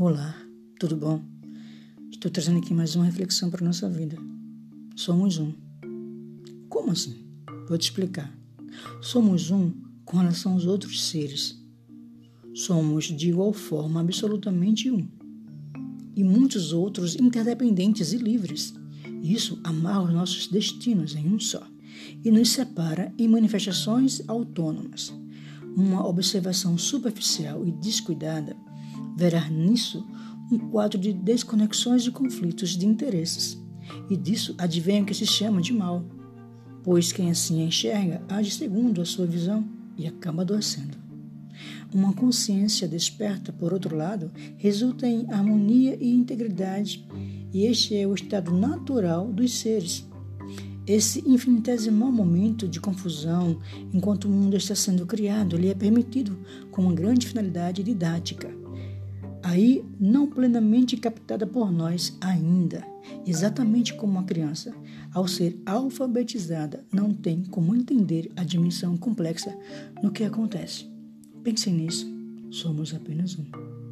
Olá, tudo bom? Estou trazendo aqui mais uma reflexão para a nossa vida. Somos um. Como assim? Vou te explicar. Somos um com relação aos outros seres. Somos de igual forma absolutamente um. E muitos outros interdependentes e livres. Isso amarra os nossos destinos em um só e nos separa em manifestações autônomas. Uma observação superficial e descuidada verá nisso um quadro de desconexões e conflitos de interesses. E disso advém o que se chama de mal, pois quem assim enxerga age segundo a sua visão e acaba adoecendo. Uma consciência desperta, por outro lado, resulta em harmonia e integridade, e este é o estado natural dos seres. Esse infinitesimal momento de confusão, enquanto o mundo está sendo criado, lhe é permitido com uma grande finalidade didática aí não plenamente captada por nós ainda, exatamente como uma criança, ao ser alfabetizada, não tem como entender a dimensão complexa no que acontece. Pense nisso, somos apenas um.